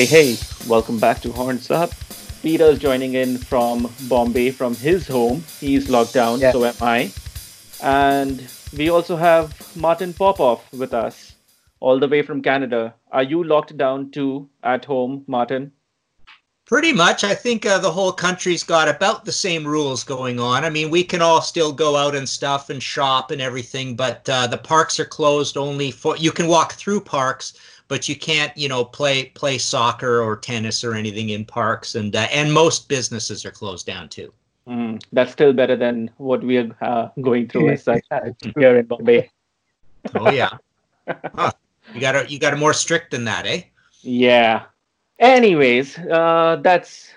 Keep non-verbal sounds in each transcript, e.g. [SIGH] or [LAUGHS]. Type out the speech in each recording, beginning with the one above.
Hey, hey, welcome back to Horns Up. Peter's joining in from Bombay, from his home. He's locked down, Yeah. so am I. And we also have Martin Popoff with us, all the way from Canada. Are you locked down too at home, Martin? Pretty much. I think uh, the whole country's got about the same rules going on. I mean, we can all still go out and stuff and shop and everything, but uh, the parks are closed only for you can walk through parks, but you can't, you know, play play soccer or tennis or anything in parks, and uh, and most businesses are closed down too. Mm, that's still better than what we are uh, going through as [LAUGHS] such here in Bombay. Oh yeah, huh. you got a you got a more strict than that, eh? Yeah. Anyways, uh, that's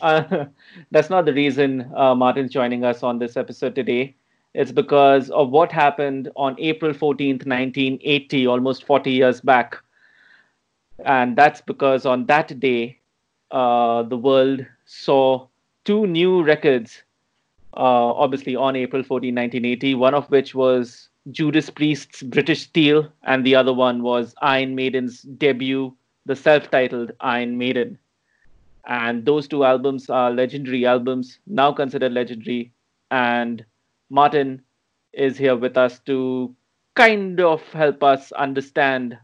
uh, [LAUGHS] that's not the reason uh, Martin's joining us on this episode today. It's because of what happened on April 14th, 1980, almost 40 years back. And that's because on that day, uh, the world saw two new records, uh, obviously on April 14, 1980, one of which was Judas Priest's British Steel, and the other one was Iron Maiden's debut the self-titled Iron Maiden. And those two albums are legendary albums, now considered legendary. And Martin is here with us to kind of help us understand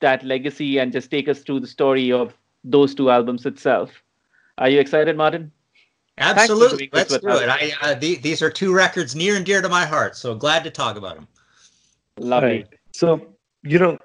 that legacy and just take us through the story of those two albums itself. Are you excited, Martin? Absolutely. Let's with do it. I, uh, the, these are two records near and dear to my heart, so glad to talk about them. Lovely. Right. So, you know,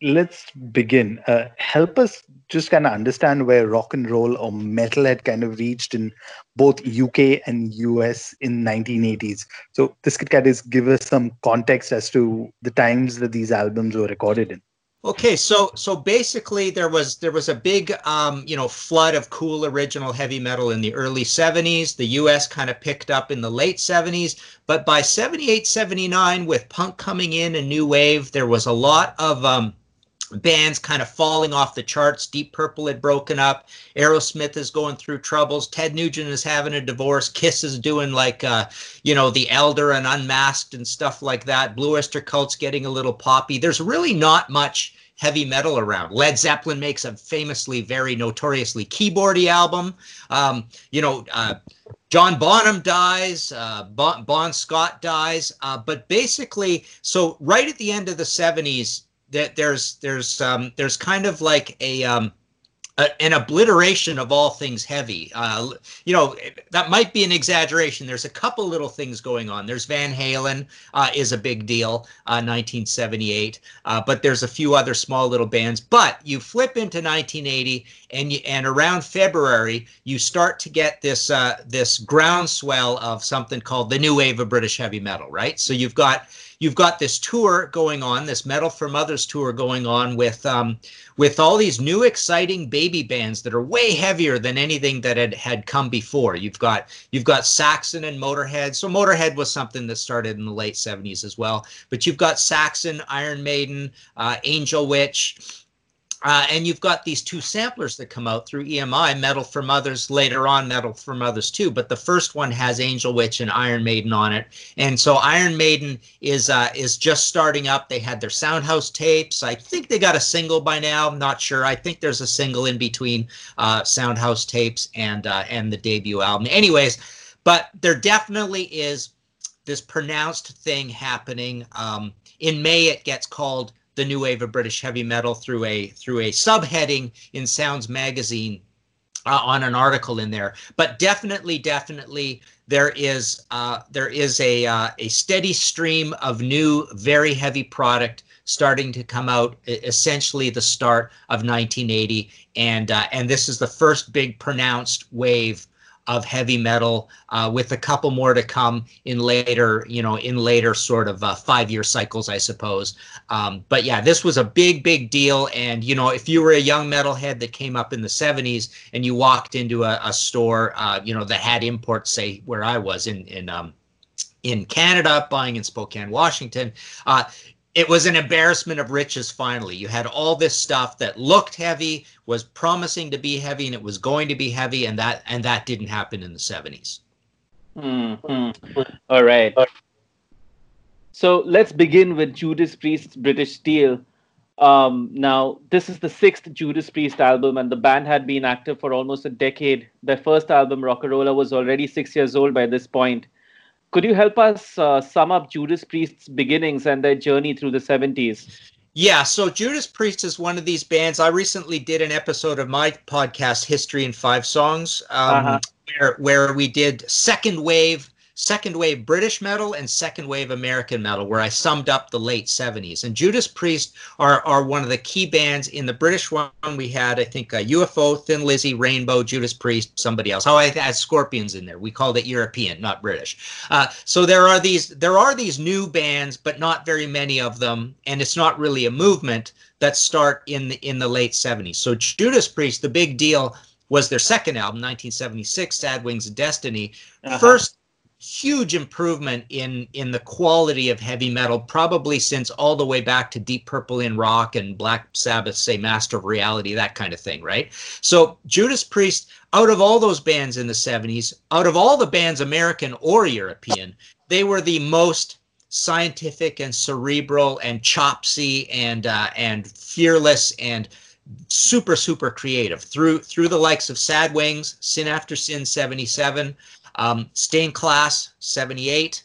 let's begin. Uh, help us just kind of understand where rock and roll or metal had kind of reached in both UK and US in 1980s. So this could kind of give us some context as to the times that these albums were recorded in. Okay, so so basically there was there was a big um, you know flood of cool original heavy metal in the early 70s. The US kind of picked up in the late 70s, but by 78 79 with punk coming in and new wave, there was a lot of um, bands kind of falling off the charts. Deep Purple had broken up. Aerosmith is going through troubles. Ted Nugent is having a divorce. Kiss is doing like, uh, you know, The Elder and Unmasked and stuff like that. Blue Oyster Cult's getting a little poppy. There's really not much heavy metal around. Led Zeppelin makes a famously, very notoriously keyboardy album. Um, you know, uh, John Bonham dies, uh, bon, bon Scott dies, uh, but basically, so right at the end of the 70s, that there's there's um, there's kind of like a, um, a an obliteration of all things heavy. Uh, you know that might be an exaggeration. There's a couple little things going on. There's Van Halen uh, is a big deal, uh, 1978, uh, but there's a few other small little bands. But you flip into 1980, and you, and around February you start to get this uh, this groundswell of something called the new wave of British heavy metal. Right. So you've got you've got this tour going on, this Metal for Muthas tour going on with um, with all these new exciting baby bands that are way heavier than anything that had had come before. You've got you've got Saxon and Motorhead. So Motorhead was something that started in the late 70s as well. But you've got Saxon, Iron Maiden, uh, Angel Witch. Uh, and you've got these two samplers that come out through EMI, Metal for Muthas, later on Metal for Muthas too. But the first one has Angel Witch and Iron Maiden on it, and so Iron Maiden is uh, is just starting up. They had their Soundhouse tapes. I think they got a single by now. I'm not sure. I think there's a single in between uh, Soundhouse tapes and uh, and the debut album. Anyways, but there definitely is this pronounced thing happening. Um, in May, it gets called the new wave of British heavy metal through a through a subheading in Sounds magazine uh, on an article in there. But definitely, definitely, there is uh, there is a uh, a steady stream of new, very heavy product starting to come out. Essentially, the start of 1980, and uh, and this is the first big pronounced wave of heavy metal uh, with a couple more to come in later you know in later sort of uh, five year cycles i suppose. Um, but yeah this was a big big deal. And you know if you were a young metalhead that came up in the 70s and you walked into a, a store uh, you know that had imports say where i was in in um, in canada buying in spokane washington uh, it was an embarrassment of riches finally you had all this stuff that looked heavy was promising to be heavy and it was going to be heavy and that and that didn't happen in the 70s Mm-hmm. All right. So let's begin with Judas Priest's British Steel. Um, now, this is the sixth Judas Priest album, and the band had been active for almost a decade. Their first album, Rock'n'Rolla, was already six years old by this point. Could you help us uh, sum up Judas Priest's beginnings and their journey through the 70s? Yeah, so Judas Priest is one of these bands. I recently did an episode of my podcast, History in Five Songs, um, uh-huh. where where we did second wave second wave British metal and second wave American metal, where I summed up the late 70s. And Judas Priest are, are one of the key bands. In the British one, we had, I think, uh, UFO, Thin Lizzy, Rainbow, Judas Priest, somebody else. Oh, I had Scorpions in there. We called it European, not British. Uh, so there are these there are these new bands, but not very many of them, and it's not really a movement that start in the in the late 70s. So Judas Priest, the big deal was their second album, 1976, Sad Wings of Destiny. Uh-huh. First huge improvement in in the quality of heavy metal probably since all the way back to deep purple in rock and black sabbath say master of reality that kind of thing right? So judas priest out of all those bands in the 70s out of all the bands american or european they were the most scientific and cerebral and chopsy and uh, and fearless and super super creative through through the likes of sad wings sin after sin 77 um, Stained Class, 78.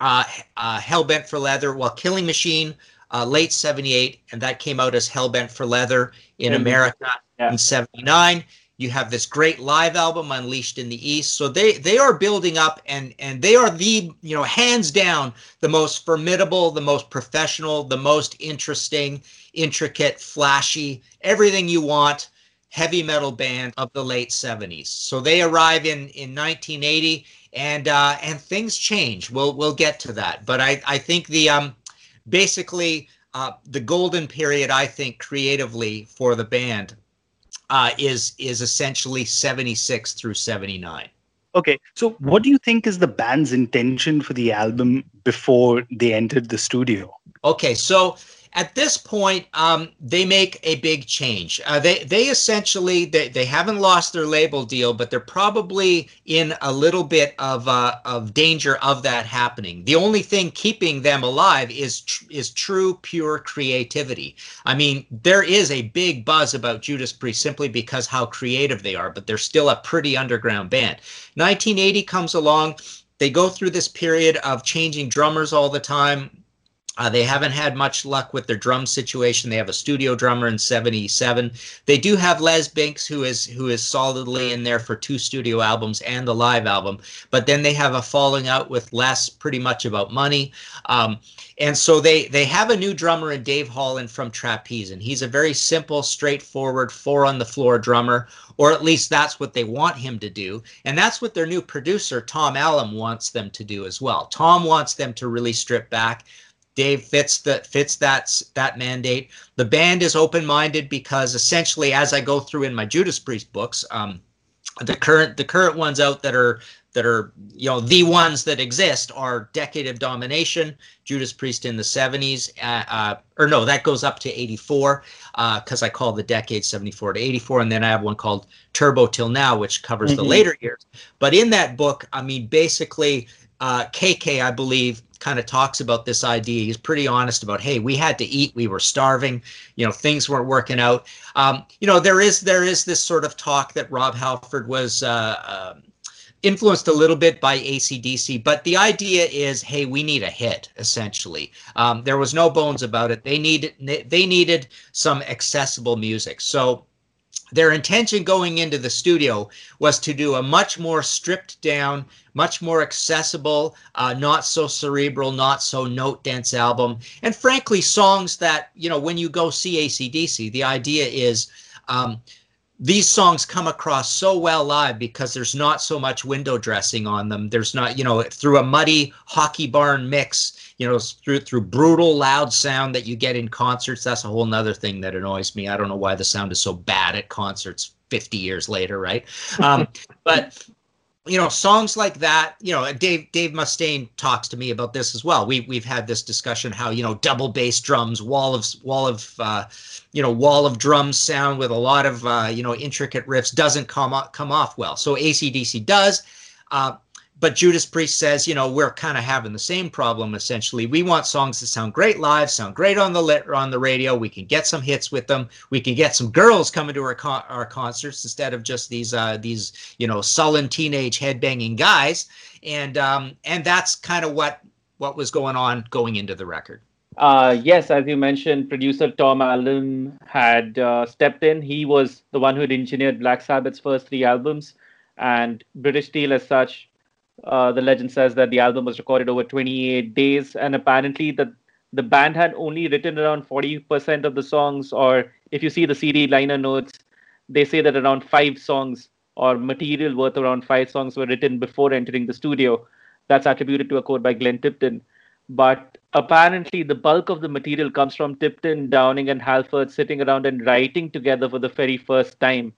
Uh, uh, Hellbent for Leather, well, Killing Machine, uh, late 78, and that came out as Hellbent for Leather in mm-hmm. America yeah. in 79. You have this great live album, Unleashed in the East. So they they are building up, and and they are the you know hands down the most formidable, the most professional, the most interesting, intricate, flashy, everything you want heavy metal band of the late 70s. So they arrive in in 1980 and uh, and things change. We'll we'll get to that. But I I think the um basically uh, the golden period I think creatively for the band uh, is is essentially 76 through 79. Okay, so what do you think is the band's intention for the album before they entered the studio? Okay, so at this point, um, they make a big change. Uh, they they essentially they, they haven't lost their label deal, but they're probably in a little bit of uh, of danger of that happening. The only thing keeping them alive is tr- is true pure creativity. I mean, there is a big buzz about Judas Priest simply because how creative they are, but they're still a pretty underground band. 1980 comes along. They go through this period of changing drummers all the time uh, they haven't had much luck with their drum situation. They have a studio drummer in '77. They do have Les Binks, who is who is solidly in there for two studio albums and the live album. But then they have a falling out with Les, pretty much about money. Um, and so they they have a new drummer in Dave Holland from Trapeze, and he's a very simple, straightforward, four on the floor drummer, or at least that's what they want him to do. And that's what their new producer Tom Allom wants them to do as well. Tom wants them to really strip back Dave fits that fits that that mandate. The band is open-minded because essentially, as I go through in my Judas Priest books, um, the current the current ones out that are that are you know the ones that exist are Decade of Domination, Judas Priest in the 70s, uh, uh, or no, that goes up to 84 because uh, I call the decade 74 to 84, and then I have one called Turbo Till Now, which covers mm-hmm. the later years. But in that book, I mean, basically, KK, uh, I believe, kind of talks about this idea. He's pretty honest about, hey, we had to eat, we were starving, you know, things weren't working out. Um, you know, there is there is this sort of talk that Rob Halford was uh, um, influenced a little bit by ACDC, but the idea is, hey, we need a hit. Essentially, um, there was no bones about it. They needed they needed some accessible music. So their intention going into the studio was to do a much more stripped down, much more accessible, uh, not so cerebral, not so note dense album. And frankly, songs that, you know, when you go see ACDC, the idea is um, these songs come across so well live because there's not so much window dressing on them. There's not, you know, through a muddy hockey barn mix you know, through through brutal loud sound that you get in concerts. That's a whole nother thing that annoys me. I don't know why the sound is so bad at concerts 50 years later, right? Um, [LAUGHS] but you know, songs like that, you know, Dave Dave Mustaine talks to me about this as well. We we've had this discussion how, you know, double bass drums, wall of wall of uh, you know, wall of drums sound with a lot of uh, you know, intricate riffs doesn't come come off well. So ACDC does. Uh, but Judas Priest says, you know, we're kind of having the same problem essentially. We want songs that sound great live, sound great on the lit on the radio. We can get some hits with them. We can get some girls coming to our con- our concerts instead of just these uh, these you know sullen teenage headbanging guys. And um, and that's kind of what what was going on going into the record. Uh, yes, as you mentioned, producer Tom Allom had uh, stepped in. He was the one who had engineered Black Sabbath's first three albums, and British Steel, as such, uh, the legend says that the album was recorded over 28 days, and apparently the the band had only written around 40% of the songs, or if you see the CD liner notes, they say that around five songs or material worth around five songs were written before entering the studio. That's attributed to a quote by Glenn Tipton. But apparently, the bulk of the material comes from Tipton, Downing, and Halford sitting around and writing together for the very first time.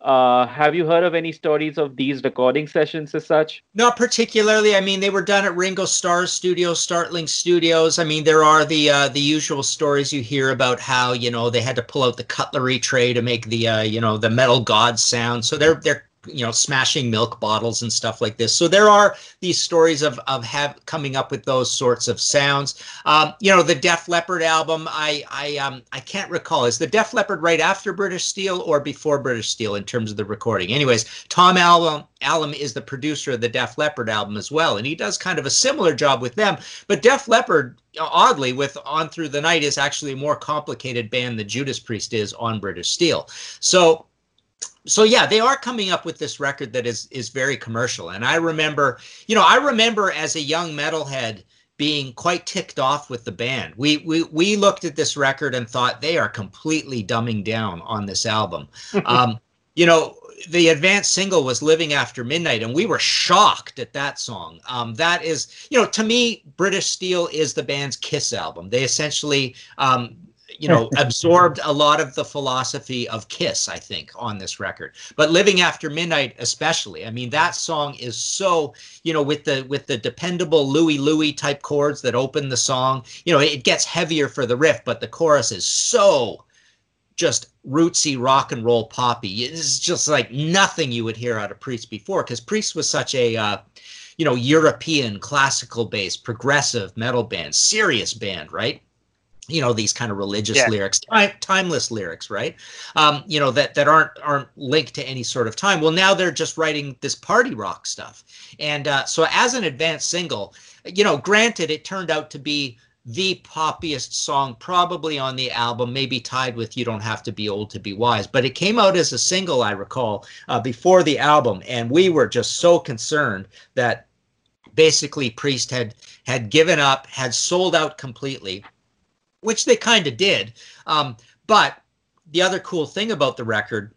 Uh, have you heard of any stories of these recording sessions as such? Not particularly. I mean, they were done at Ringo Starr's studio, Startling Studios. I mean, there are the uh, the usual stories you hear about how you know they had to pull out the cutlery tray to make the uh, you know the metal god sound. So they're they're you know smashing milk bottles and stuff like this. So there are these stories of of have coming up with those sorts of sounds. Um, you know the def leppard album i i um i can't recall. Is the def leppard right after british steel or before british steel in terms of the recording? Anyways tom Allom Allom is the producer of the def leppard album as well and he does kind of a similar job with them. But def leppard oddly with on through the night is actually a more complicated band than judas priest is on british steel. So so yeah they are coming up with this record that is is very commercial. And i remember you know i remember as a young metalhead being quite ticked off with the band. We we we looked at this record and thought they are completely dumbing down on this album. [LAUGHS] Um, you know the advanced single was living after midnight and we were shocked at that song. Um, that is you know to me british steel is the band's kiss album. They essentially um, you know [LAUGHS] absorbed a lot of the philosophy of kiss i think on this record. But living after midnight especially i mean that song is so you know with the with the dependable louie louie type chords that open the song you know it gets heavier for the riff but the chorus is so just rootsy rock and roll poppy. It's just like nothing you would hear out of priest before because priest was such a uh, you know european classical based progressive metal band serious band right you know these kind of religious yeah. lyrics time, timeless lyrics right? Um, you know that that aren't aren't linked to any sort of time. Well now they're just writing this party rock stuff. And uh, so as an advanced single you know granted it turned out to be the poppiest song probably on the album maybe tied with you don't have to be old to be wise. But it came out as a single i recall uh, before the album. And we were just so concerned that basically priest had had given up had sold out completely which they kind of did. Um, but the other cool thing about the record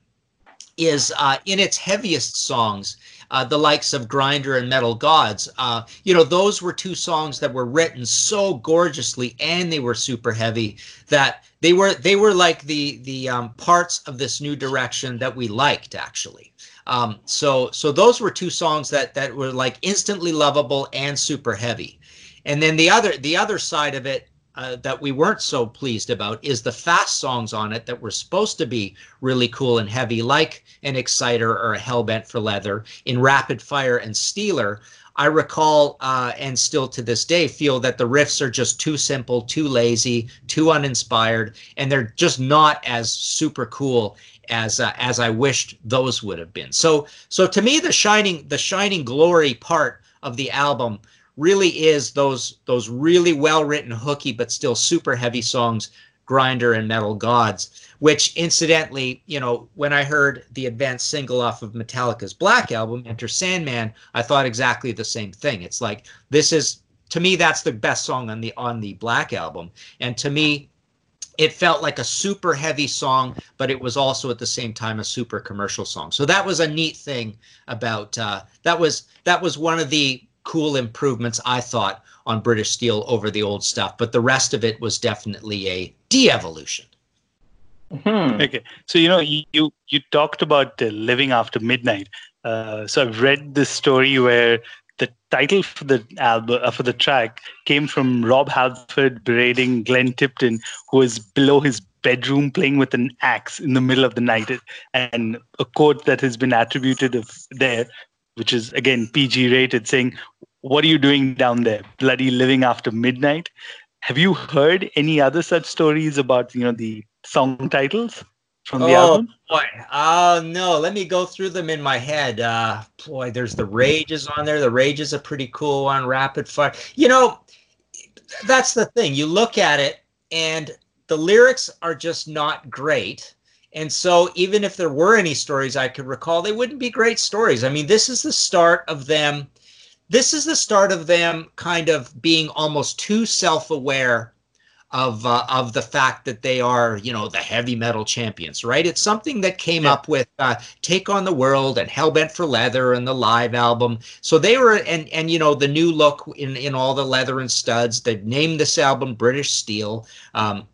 is uh, in its heaviest songs, uh, the likes of Grinder and Metal Gods. Uh, you know, those were two songs that were written so gorgeously, and they were super heavy that they were they were like the the um, parts of this new direction that we liked actually. Um, so so those were two songs that that were like instantly lovable and super heavy. And then the other the other side of it uh, that we weren't so pleased about is the fast songs on it that were supposed to be really cool and heavy, like an Exciter or a Hellbent for Leather. In Rapid Fire and Steeler, I recall uh, and still to this day feel that the riffs are just too simple, too lazy, too uninspired, and they're just not as super cool as uh, as I wished those would have been. So so to me, the shining the shining glory part of the album really is those those really well written hooky but still super heavy songs grinder and metal gods which incidentally you know when i heard the advanced single off of metallica's black album enter sandman i thought exactly the same thing. It's like this is to me that's the best song on the on the black album. And to me it felt like a super heavy song but it was also at the same time a super commercial song. So that was a neat thing about uh, that was that was one of the cool improvements, I thought, on British Steel over the old stuff. But the rest of it was definitely a de-evolution. Hmm. Okay, so you know you you, you talked about uh, living after midnight. Uh, so I've read this story where the title for the album uh, for the track came from Rob Halford berating Glenn Tipton, who was below his bedroom playing with an axe in the middle of the night. And a quote that has been attributed of there which is again PG rated, saying, "What are you doing down there, bloody living after midnight?" Have you heard any other such stories about you know the song titles from the oh, album? Boy, oh no, let me go through them in my head. Uh, boy, there's the Rages on there. The Rage is a pretty cool one. Rapid Fire. You know, that's the thing. You look at it, and the lyrics are just not great. And so, even if there were any stories I could recall, they wouldn't be great stories. I mean, this is the start of them. This is the start of them kind of being almost too self aware of uh, of the fact that they are, you know, the heavy metal champions, right? It's something that came yeah. up with uh, "Take on the World" and "Hellbent for Leather" and the live album. So they were, and and you know, the new look in in all the leather and studs. They named this album British Steel. Um,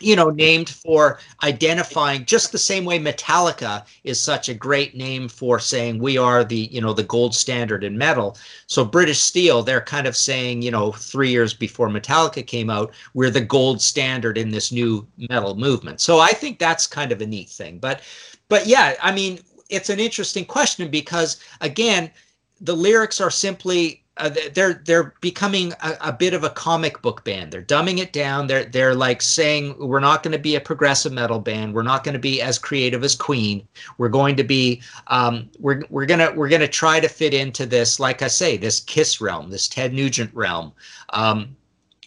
you know, named for identifying just the same way Metallica is such a great name for saying we are the, you know, the gold standard in metal. So British Steel, they're kind of saying, you know, three years before Metallica came out, we're the gold standard in this new metal movement. So I think that's kind of a neat thing. But, but yeah, I mean, it's an interesting question because again, the lyrics are simply uh, they're they're becoming a, a, bit of a comic book band. They're dumbing it down. They're they're like saying we're not going to be a progressive metal band. We're not going to be as creative as Queen. We're going to be um, we're we're gonna we're gonna try to fit into this, like I say, this Kiss realm, this Ted Nugent realm. Um,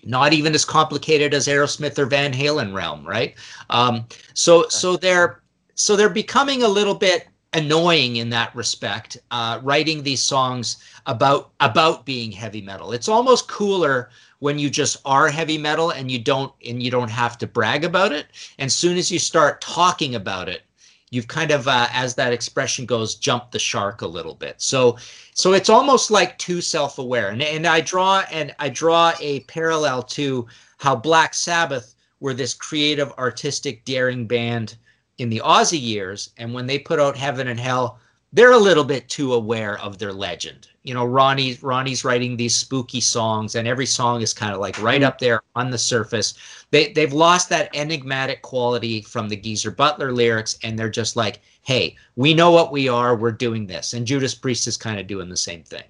not even as complicated as Aerosmith or Van Halen realm, right? Um, so so they're so they're becoming a little bit annoying in that respect, uh, writing these songs about about being heavy metal. It's almost cooler when you just are heavy metal and you don't and you don't have to brag about it. And soon as you start talking about it, you've kind of, uh, as that expression goes, jumped the shark a little bit. So, so it's almost like too self-aware. And and I draw and I draw a parallel to how Black Sabbath were this creative, artistic, daring band in the Ozzy years, and when they put out Heaven and Hell, they're a little bit too aware of their legend. You know, Ronnie Ronnie's writing these spooky songs, and every song is kind of like right up there on the surface. They they've lost that enigmatic quality from the Geezer Butler lyrics, and they're just like, "Hey, we know what we are. We're doing this." And Judas Priest is kind of doing the same thing.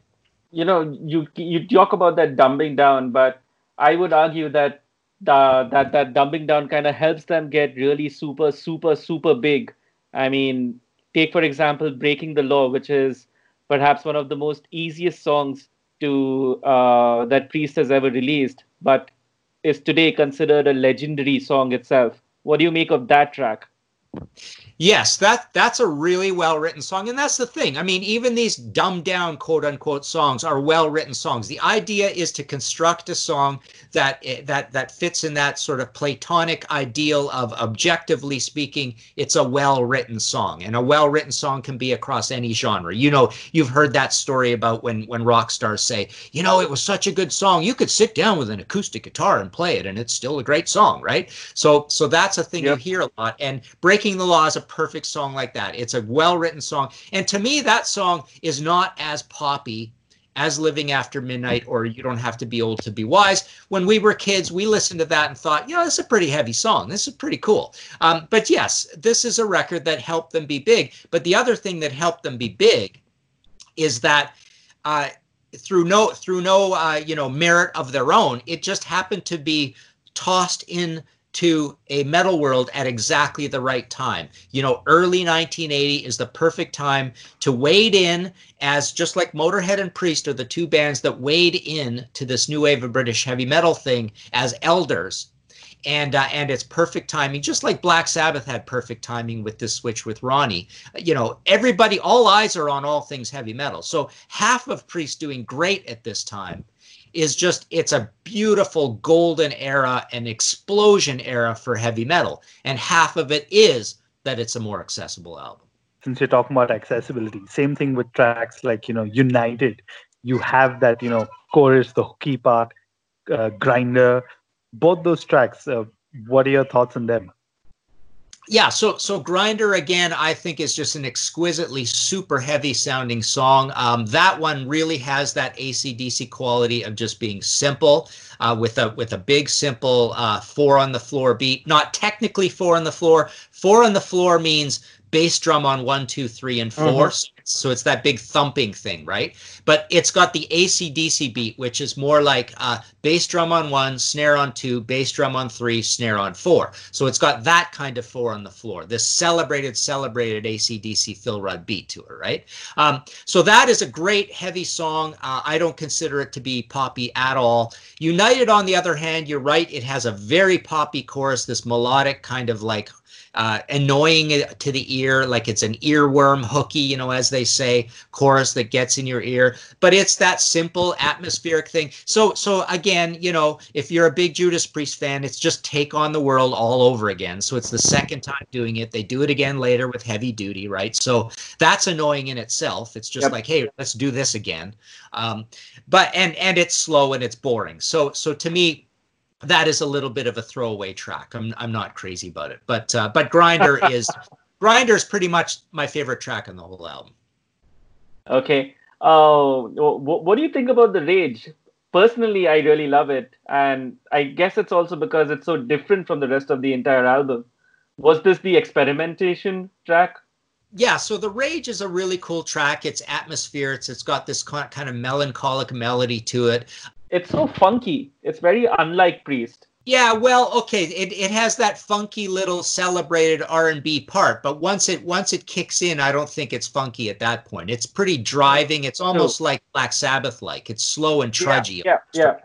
You know, you you talk about that dumbing down, but I would argue that the, that that dumbing down kind of helps them get really super super super big. I mean take for example breaking the law which is perhaps one of the most easiest songs to uh, that priest has ever released but is today considered a legendary song itself. What do you make of that track Yes, that that's a really well written song, and that's the thing. I mean, even these dumbed down quote unquote songs are well written songs. The idea is to construct a song that eh, that that fits in that sort of platonic ideal of objectively speaking, it's a well written song, and a well written song can be across any genre. You know, you've heard that story about when when rock stars say, you know, it was such a good song, you could sit down with an acoustic guitar and play it, and it's still a great song, right? So so that's a thing yep. you hear a lot, and breaking the law is a perfect song like that. It's a well written song. And to me, that song is not as poppy as Living After Midnight or You Don't Have to Be Old to Be Wise. When we were kids, we listened to that and thought, yeah, this is a pretty heavy song. This is pretty cool. Um, but yes, this is a record that helped them be big. But the other thing that helped them be big is that. Uh, through no through no uh, you know merit of their own, it just happened to be tossed in to a metal world at exactly the right time. You know, early 1980 is the perfect time to wade in as just like Motorhead and Priest are the two bands that wade in to this new wave of British heavy metal thing as elders. And uh, and it's perfect timing, just like Black Sabbath had perfect timing with this switch with Ronnie. You know, everybody, all eyes are on all things heavy metal. So half of Priest doing great at this time is just it's a beautiful golden era and explosion era for heavy metal. And half of it is that it's a more accessible album. Since you're talking about accessibility same thing with tracks like you know united. You have that you know chorus the hooky part uh, grinder both those tracks uh, what are your thoughts on them yeah so so grinder again i think is just an exquisitely super heavy sounding song. Um, that one really has that acdc quality of just being simple uh, with a with a big simple uh, four on the floor beat. Not technically four on the floor. Four on the floor means bass drum on one, two, three, and 4 So, so it's that big thumping thing, right? But it's got the ACDC beat, which is more like uh, bass drum on one, snare on two, bass drum on three, snare on four. So it's got that kind of four on the floor. This celebrated, celebrated ACDC Phil Rudd beat to it, right? Um, so that is a great heavy song. Uh, I don't consider it to be poppy at all. United, on the other hand, you're right. It has a very poppy chorus, this melodic kind of like uh, annoying to the ear, like it's an earworm hooky, you know, as they say, chorus that gets in your ear. But it's that simple atmospheric thing. So, so again, you know, if you're a big Judas Priest fan, it's just take on the world all over again. So it's the second time doing it. They do it again later with heavy duty, right? So that's annoying in itself. It's just yep. like, hey, let's do this again. Um, but and and it's slow and it's boring. So so to me, that is a little bit of a throwaway track. I'm I'm not crazy about it, but uh, but Grinder [LAUGHS] is Grinder is pretty much my favorite track on the whole album. Okay. Uh, what, what do you think about the Rage? Personally, I really love it, and I guess it's also because it's so different from the rest of the entire album. Was this the experimentation track? yeah so the rage is a really cool track it's atmosphere it's, it's got this kind of melancholic melody to it it's so funky. It's very unlike Priest. Yeah, well, okay, it, it has that funky little celebrated R and B part, but once it once it kicks in, I don't think it's funky at that point. It's pretty driving. It's almost like Black Sabbath like. It's slow and trudgy. Yeah, yeah. yeah.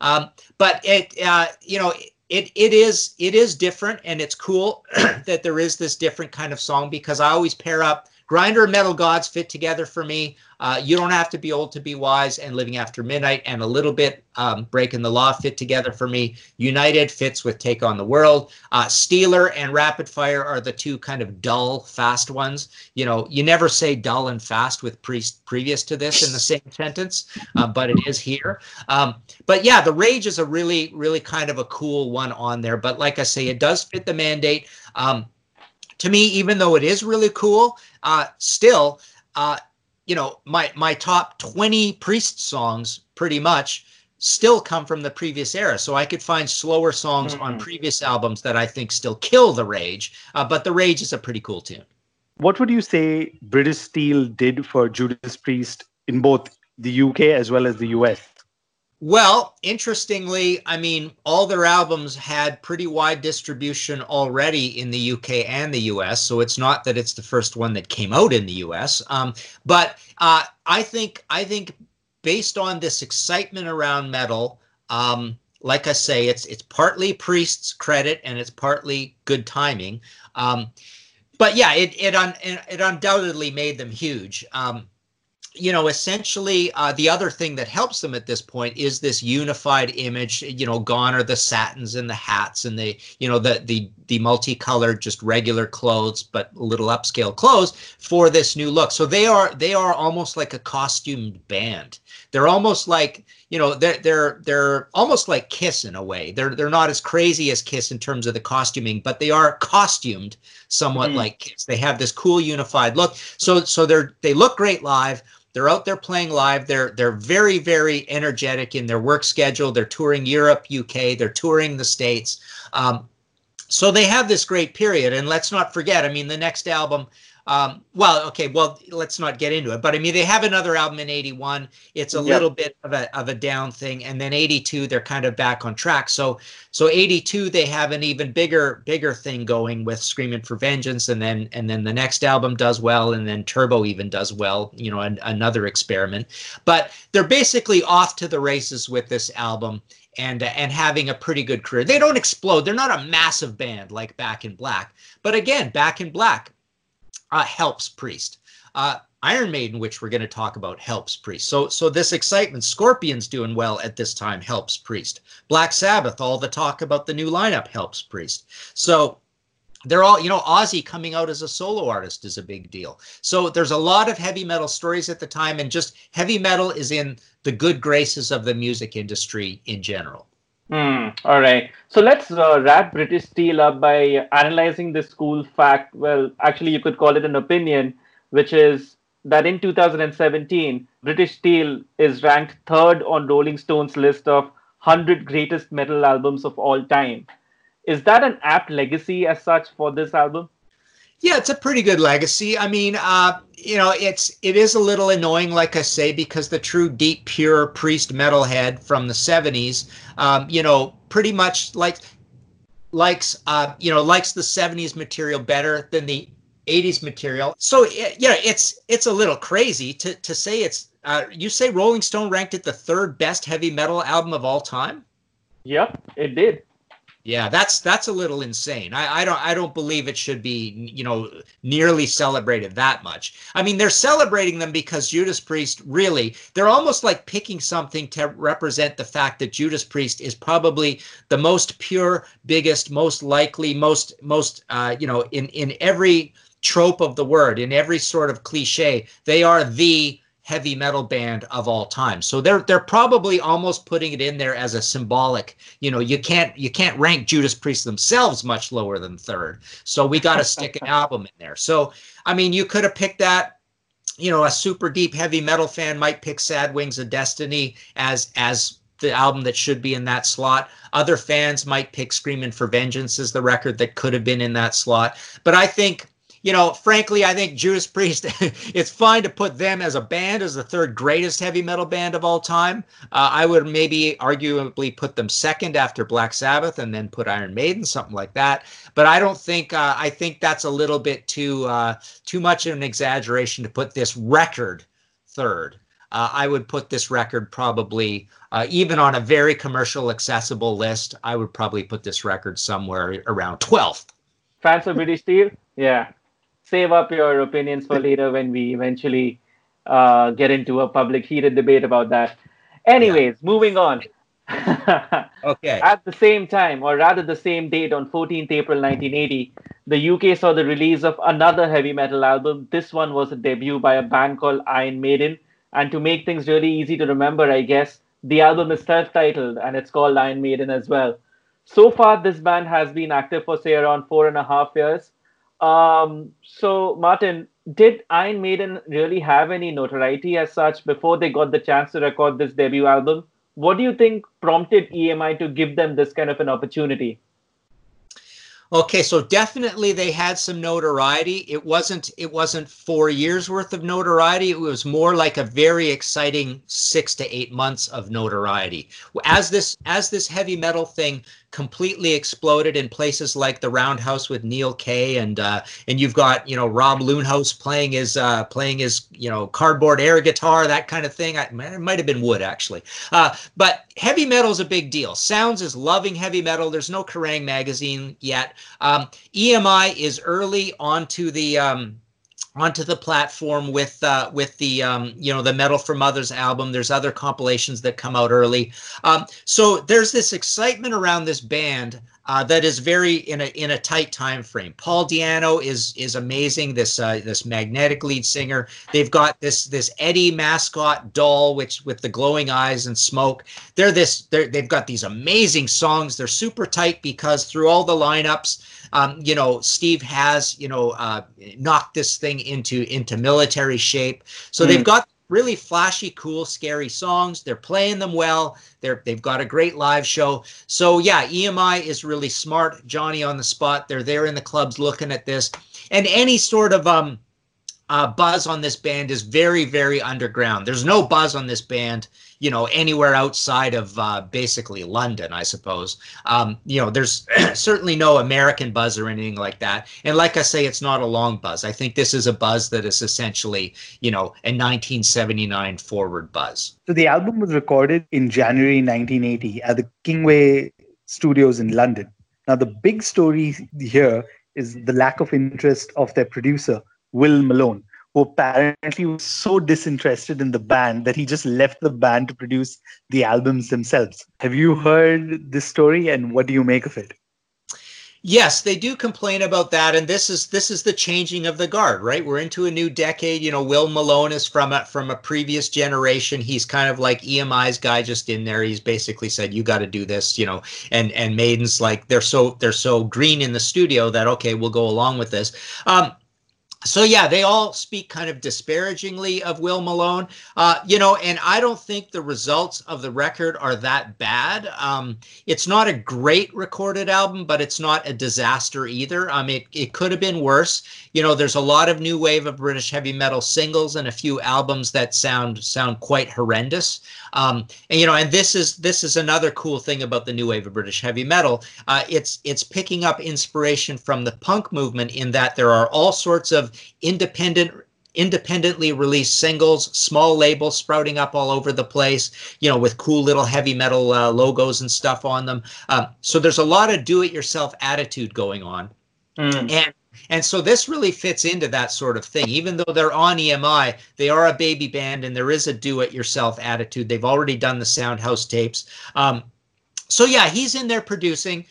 Um, but it, uh, you know, it it is it is different, and it's cool [CLEARS THROAT] that there is this different kind of song because I always pair up Grinder and Metal Gods fit together for me. Uh, you don't have to be old to be wise, and Living After Midnight, and a little bit um, Breaking the Law fit together for me. United fits with Take on the World. Uh, Steeler and Rapid Fire are the two kind of dull, fast ones. You know, you never say dull and fast with priest previous to this in the same sentence, uh, but it is here. Um, but yeah, the Rage is a really, really kind of a cool one on there. But like I say, it does fit the mandate. Um, to me, even though it is really cool, uh, still, uh, you know, my my top 20 Priest songs pretty much still come from the previous era. So I could find slower songs mm-hmm. on previous albums that I think still kill the Rage. Uh, but the Rage is a pretty cool tune. What would you say British Steel did for Judas Priest in both the UK as well as the US? Well, interestingly, I mean, all their albums had pretty wide distribution already in the UK and the US. So it's not that it's the first one that came out in the US. Um, but uh, I think I think based on this excitement around metal, um, like I say, it's it's partly Priest's credit and it's partly good timing. Um, but yeah, it it, un, it undoubtedly made them huge. Um, you know, essentially, uh, the other thing that helps them at this point is this unified image. You know, gone are the satins and the hats and the, you know, the the the multicolored, just regular clothes, but little upscale clothes for this new look. So they are they are almost like a costumed band. They're almost like you know they're they're they're almost like Kiss in a way. They're they're not as crazy as Kiss in terms of the costuming, but they are costumed somewhat mm. like Kiss. They have this cool unified look. So so they're they look great live they're out there playing live. They're they're very very energetic in their work schedule. They're touring Europe, UK. They're touring the states. Um, so they have this great period. And let's not forget. I mean, the next album um, well, okay, well, let's not get into it. But I mean, they have another album in '81. It's a yep. little bit of a of a down thing, and then '82 they're kind of back on track. So so '82 they have an even bigger bigger thing going with Screaming for Vengeance, and then and then the next album does well, and then Turbo even does well. You know, an, another experiment. But they're basically off to the races with this album and and having a pretty good career. They don't explode. They're not a massive band like Back in Black, but again, Back in Black uh, helps Priest. Uh, Iron Maiden, which we're going to talk about, helps Priest. So, so this excitement, Scorpions doing well at this time helps Priest. Black Sabbath, all the talk about the new lineup helps Priest. So they're all, you know, Ozzy coming out as a solo artist is a big deal. So there's a lot of heavy metal stories at the time, and just heavy metal is in the good graces of the music industry in general. Hmm. all right. So let's uh, wrap British Steel up by analyzing this cool fact. Well, actually, you could call it an opinion, which is that in 2017, British Steel is ranked third on Rolling Stone's list of 100 greatest metal albums of all time. Is that an apt legacy as such for this album? Yeah, it's a pretty good legacy. I mean, uh, you know, it's it is a little annoying, like I say, because the true deep, pure priest metalhead from the '70s, um, you know, pretty much like likes uh, you know likes the '70s material better than the 80s material. So yeah, it's it's a little crazy to to say it's. Uh, you say Rolling Stone ranked it the third best heavy metal album of all time? Yep, it did. Yeah, that's that's a little insane. I, I don't I don't believe it should be you know nearly celebrated that much. I mean, they're celebrating them because Judas Priest really they're almost like picking something to represent the fact that Judas Priest is probably the most pure, biggest, most likely, most most uh, you know in in every trope of the word, in every sort of cliche, they are the heavy metal band of all time. So they're they're probably almost putting it in there as a symbolic. You know, you can't you can't rank Judas Priest themselves much lower than third. So we got to stick an [LAUGHS] album in there. So I mean, you could have picked that. You know, a super deep heavy metal fan might pick Sad Wings of Destiny as as the album that should be in that slot. Other fans might pick Screaming for Vengeance as the record that could have been in that slot. But I think you know, frankly, I think Judas Priest, [LAUGHS] it's fine to put them as a band as the third greatest heavy metal band of all time. Uh, I would maybe arguably put them second after Black Sabbath and then put Iron Maiden, something like that. But I don't think, uh, I think that's a little bit too, uh, too much of an exaggeration to put this record third. Uh, I would put this record probably, uh, even on a very commercial accessible list, I would probably put this record somewhere around 12th. Fans of British Steel? Yeah save up your opinions for later when we eventually uh, get into a public heated debate about that. Anyways, yeah. moving on. [LAUGHS] okay. At the same time, or rather the same date on 14th April 1980, the UK saw the release of another heavy metal album. This one was a debut by a band called Iron Maiden. And to make things really easy to remember, I guess, the album is self titled and it's called Iron Maiden as well. So far, this band has been active for, say, around four and a half years. Um, so, Martin, did Iron Maiden really have any notoriety as such before they got the chance to record this debut album? What do you think prompted EMI to give them this kind of an opportunity? Okay, so definitely they had some notoriety. It wasn't it wasn't 4 years worth of notoriety. It was more like a very exciting 6 to 8 months of notoriety. As this as this heavy metal thing completely exploded in places like the Roundhouse with Neil Kay and uh, and you've got you know Rob Loonhouse playing his uh, playing his you know cardboard air guitar that kind of thing. I, it might have been wood actually, uh, but heavy metal is a big deal. Sounds is loving heavy metal. There's no Kerrang magazine yet. Um, EMI is early onto the um, onto the platform with uh, with the um, you know the Metal for Muthas album. There's other compilations that come out early. Um, so there's this excitement around this band uh, that is very in a in a tight time frame. Paul Di'Anno is is amazing. This uh, this magnetic lead singer. They've got this this Eddie mascot doll, which with the glowing eyes and smoke. They're this. They're, they've got these amazing songs. They're super tight because through all the lineups um, you know, Steve has, you know, uh, knocked this thing into into military shape. So mm. they've got really flashy, cool, scary songs. They're playing them well. They're they've got a great live show. So yeah, EMI is really smart. Johnny on the spot. They're there in the clubs looking at this, and any sort of um uh, buzz on this band is very very underground. There's no buzz on this band you know anywhere outside of uh, basically London, I suppose. Um, you know, there's [CLEARS THROAT] certainly no American buzz or anything like that. And like I say, it's not a long buzz. I think this is a buzz that is essentially you know a 1979 forward buzz. So the album was recorded in January 1980 at the Kingsway Studios in London. Now the big story here is the lack of interest of their producer Will Malone who apparently was so disinterested in the band that he just left the band to produce the albums themselves. Have you heard this story and what do you make of it? Yes, they do complain about that, and this is this is the changing of the guard, right? We're into a new decade. You know, Will Malone is from a from a previous generation. He's kind of like EMI's guy, just in there. He's basically said, "You got to do this," you know. And and Maiden's like they're so they're so green in the studio that okay, we'll go along with this. Um, so yeah, they all speak kind of disparagingly of Will Malone, uh, you know, and I don't think the results of the record are that bad. Um, it's not a great recorded album, but it's not a disaster either. I mean, it, it could have been worse. You know, there's a lot of new wave of British heavy metal singles and a few albums that sound sound quite horrendous. Um, and you know, and this is this is another cool thing about the new wave of British heavy metal. Uh, it's it's picking up inspiration from the punk movement in that there are all sorts of independent independently released singles, small labels sprouting up all over the place, you know, with cool little heavy metal uh, logos and stuff on them. Um, so there's a lot of do-it-yourself attitude going on, mm. and and so this really fits into that sort of thing. Even though they're on EMI, they are a baby band, and there is a do-it-yourself attitude. They've already done the Soundhouse tapes. Um, so yeah, he's in there producing.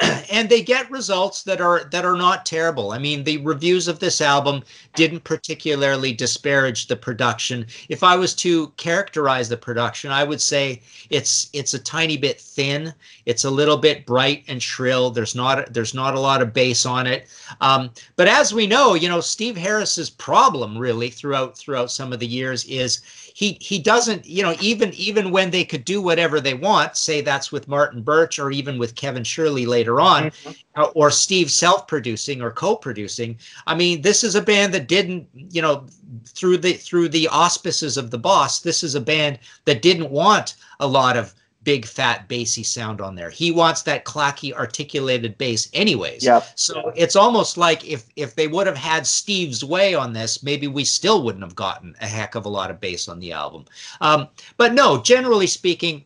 [CLEARS THROAT] and they get results that are that are not terrible. I mean, the reviews of this album didn't particularly disparage the production. If I was to characterize the production, I would say it's it's a tiny bit thin. It's a little bit bright and shrill. There's not there's not a lot of bass on it. Um, but as we know, you know, Steve Harris's problem really throughout throughout some of the years is he he doesn't you know even even when they could do whatever they want say that's with martin birch or even with kevin shirley later on mm-hmm. or steve self-producing or co-producing i mean this is a band that didn't you know through the through the auspices of the boss this is a band that didn't want a lot of big fat bassy sound on there. He wants that clacky articulated bass anyways. Yep. So it's almost like if if they would have had Steve's way on this, maybe we still wouldn't have gotten a heck of a lot of bass on the album. Um, but no, generally speaking,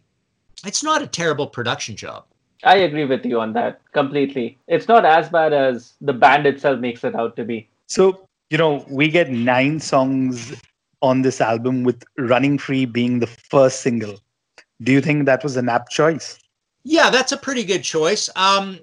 it's not a terrible production job. I agree with you on that completely. It's not as bad as the band itself makes it out to be. So, you know, we get nine songs on this album with Running Free being the first single. Do you think that was an apt choice? Yeah, that's a pretty good choice. Um,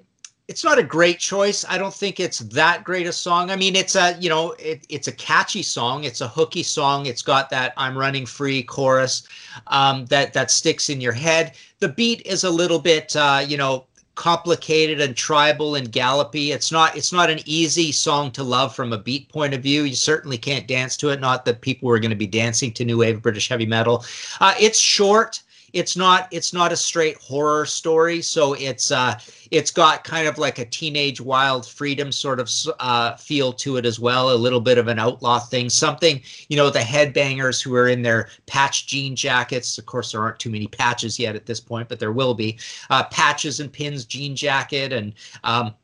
it's not a great choice. I don't think it's that great a song. I mean, it's a you know, it, it's a catchy song. It's a hooky song. It's got that "I'm running free" chorus um, that that sticks in your head. The beat is a little bit uh, you know complicated and tribal and gallopy. It's not it's not an easy song to love from a beat point of view. You certainly can't dance to it. Not that people are going to be dancing to new wave British heavy metal. Uh, it's short it's not it's not a straight horror story. So it's uh it's got kind of like a teenage wild freedom sort of uh, feel to it as well a little bit of an outlaw thing something you know the headbangers who are in their patch jean jackets. Of course there aren't too many patches yet at this point but there will be uh, patches and pins jean jacket and um,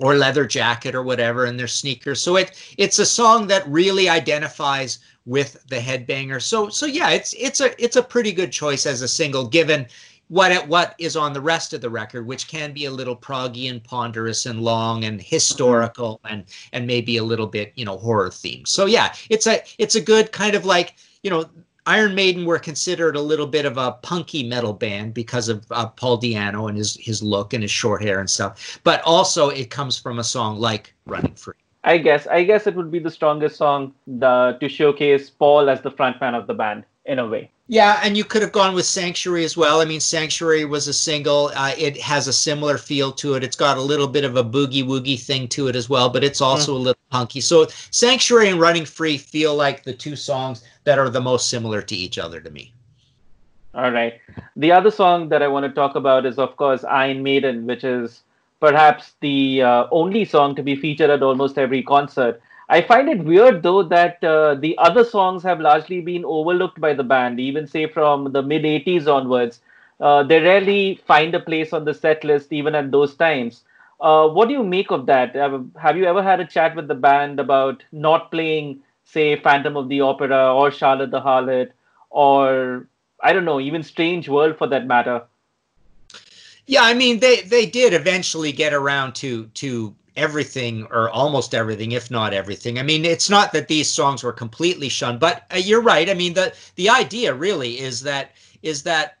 or leather jacket or whatever and their sneakers so it it's a song that really identifies with the headbanger. So so yeah, it's it's a it's a pretty good choice as a single given what it, what is on the rest of the record, which can be a little proggy and ponderous and long and historical mm-hmm. and and maybe a little bit you know horror themed. So yeah, it's a it's a good kind of like you know Iron Maiden were considered a little bit of a punky metal band because of uh, Paul Di'Anno and his his look and his short hair and stuff. But also it comes from a song like Running Free. I guess I guess it would be the strongest song the, to showcase Paul as the frontman of the band in a way. Yeah, and you could have gone with Sanctuary as well. I mean, Sanctuary was a single. Uh, it has a similar feel to it. It's got a little bit of a boogie woogie thing to it as well, but it's also mm. a little punky. So Sanctuary and Running Free feel like the two songs that are the most similar to each other to me. All right. The other song that I want to talk about is, of course, Iron Maiden, which is perhaps the uh, only song to be featured at almost every concert. I find it weird though that uh, the other songs have largely been overlooked by the band, even say from the mid 80s onwards. Uh, they rarely find a place on the set list even at those times. Uh, what do you make of that? Have you ever had a chat with the band about not playing, say, Phantom of the Opera or Charlotte the Harlot, or I don't know, even Strange World for that matter? Yeah, I mean they they did eventually get around to to everything or almost everything if not everything. I mean it's not that these songs were completely shunned but uh, you're right. I mean the the idea really is that is that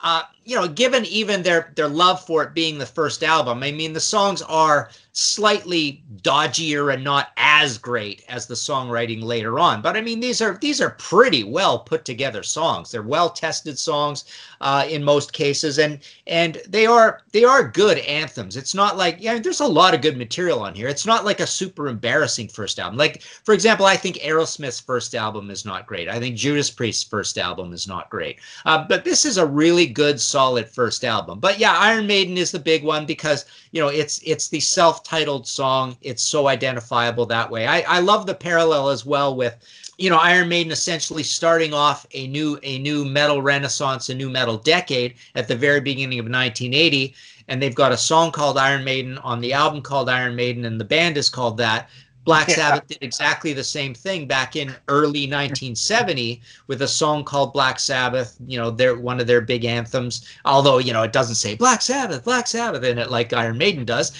uh, you know, given even their their love for it being the first album, I mean, the songs are slightly dodgier and not as great as the songwriting later on. But I mean, these are these are pretty well put together songs. They're well tested songs uh, in most cases, and and they are they are good anthems. It's not like yeah, there's a lot of good material on here. It's not like a super embarrassing first album. Like for example, I think Aerosmith's first album is not great. I think Judas Priest's first album is not great. Uh, but this is a really good, solid first album. But yeah, Iron Maiden is the big one because you know it's it's the self-titled song. It's so identifiable that way. I i love the parallel as well with you know iron maiden essentially starting off a new a new metal renaissance a new metal decade at the very beginning of 1980 and they've got a song called iron maiden on the album called iron maiden and the band is called that Black Sabbath did exactly the same thing back in early 1970 with a song called Black Sabbath. You know, they're one of their big anthems. Although you know it doesn't say Black Sabbath, Black Sabbath in it like Iron Maiden does,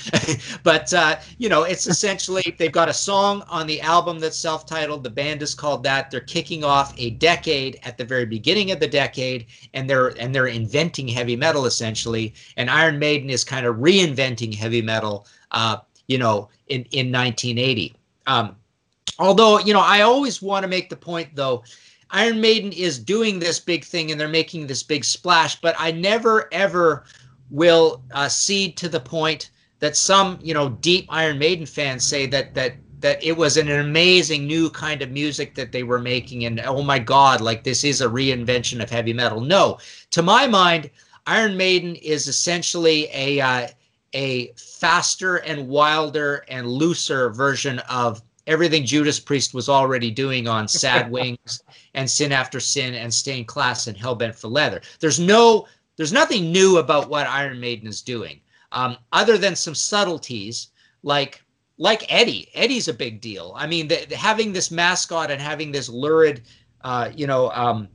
[LAUGHS] but uh, you know it's essentially they've got a song on the album that's self-titled. The band is called that. They're kicking off a decade at the very beginning of the decade, and they're and they're inventing heavy metal essentially. And Iron Maiden is kind of reinventing heavy metal. Uh, you know, in, in 1980. Um, although, you know, I always want to make the point, though, Iron Maiden is doing this big thing and they're making this big splash, but I never, ever will uh, cede to the point that some, you know, deep Iron Maiden fans say that that that it was an amazing new kind of music that they were making and oh my god like this is a reinvention of heavy metal no to my mind iron maiden is essentially a uh, a faster and wilder and looser version of everything Judas Priest was already doing on [LAUGHS] Sad Wings and Sin After Sin and Stained Class and Hellbent for Leather. There's no there's nothing new about what Iron Maiden is doing, um, other than some subtleties like like Eddie. Eddie's a big deal. I mean, the, the, having this mascot and having this lurid, uh, you know, um,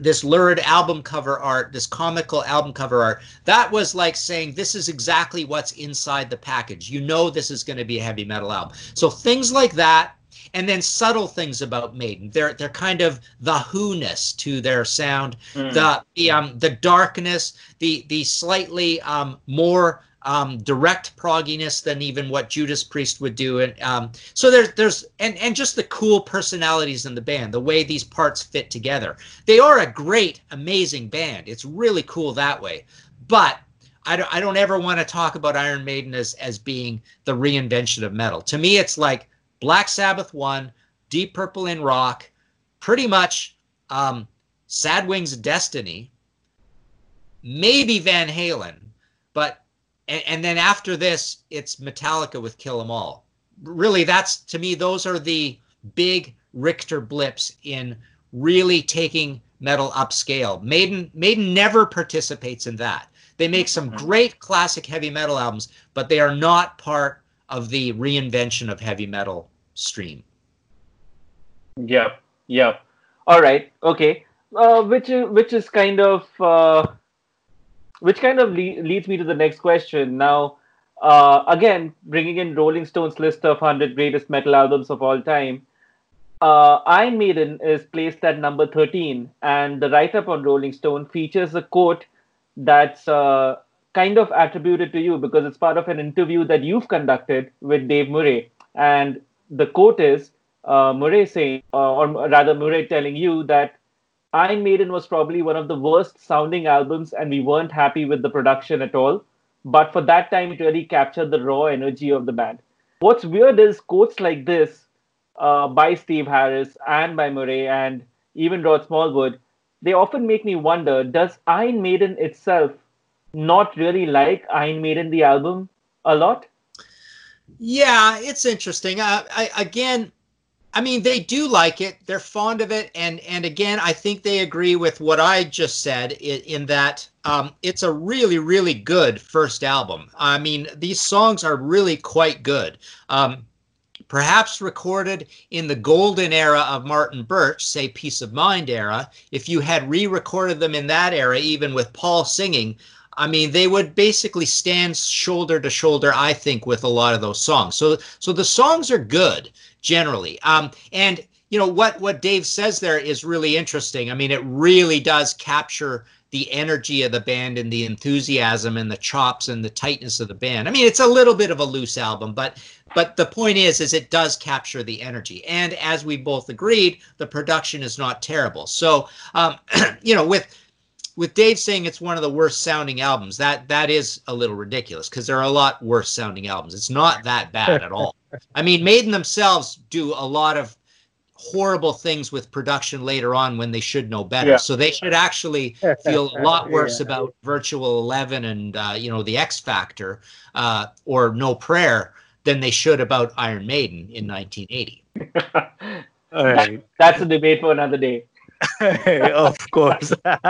this lurid album cover art, this comical album cover art, that was like saying this is exactly what's inside the package. You know this is going to be a heavy metal album. So things like that, and then subtle things about Maiden. They're they're kind of the who-ness to their sound, mm. the the um the darkness, the the slightly um more um, direct progginess than even what Judas Priest would do. And um, so there's there's and and just the cool personalities in the band, the way these parts fit together. They are a great, amazing band. It's really cool that way. But I don't I don't ever want to talk about Iron Maiden as as being the reinvention of metal. To me, it's like Black Sabbath one, Deep Purple in rock, pretty much um, Sad Wings Destiny, maybe Van Halen, but and, and then after this, it's Metallica with Kill 'Em All. Really, that's to me, those are the big Richter blips in really taking metal upscale. Maiden Maiden never participates in that. They make some mm-hmm. great classic heavy metal albums, but they are not part of the reinvention of heavy metal stream. Yep, yep. All right, okay. Uh, which which is kind of uh, which kind of le- leads me to the next question. Now, uh, again, bringing in Rolling Stone's list of 100 greatest metal albums of all time, uh, Iron Maiden is placed at number 13, and the write up on Rolling Stone features a quote that's uh, kind of attributed to you because it's part of an interview that you've conducted with Dave Murray. And the quote is uh, Murray saying, or rather, Murray telling you that Iron Maiden was probably one of the worst sounding albums, and we weren't happy with the production at all. But for that time, it really captured the raw energy of the band. What's weird is quotes like this uh, by Steve Harris and by Murray and even Rod Smallwood, they often make me wonder does Iron Maiden itself not really like Iron Maiden, the album, a lot? Yeah, it's interesting. Uh, I, again, I mean, they do like it. They're fond of it, and and again, I think they agree with what I just said in, in that um, it's a really, really good first album. I mean, these songs are really quite good. Um, perhaps recorded in the golden era of Martin Birch, say Peace of Mind era. If you had re-recorded them in that era, even with Paul singing, I mean, they would basically stand shoulder to shoulder, I think, with a lot of those songs. So, so the songs are good generally. Um, and you know what what Dave says there is really interesting. I mean, it really does capture the energy of the band and the enthusiasm and the chops and the tightness of the band. I mean, it's a little bit of a loose album, but but the point is is it does capture the energy. And as we both agreed, the production is not terrible. So, um, [CLEARS THROAT] you know, with with Dave saying it's one of the worst sounding albums, that that is a little ridiculous because there are a lot worse sounding albums. It's not that bad at all. [LAUGHS] I mean, Maiden themselves do a lot of horrible things with production later on when they should know better. Yeah. So they should actually [LAUGHS] feel a lot worse yeah. about Virtual Eleven and uh, you know the X Factor uh, or No Prayer than they should about Iron Maiden in 1980. All right. [LAUGHS] That, that's a debate for another day. [LAUGHS] of course. [LAUGHS] All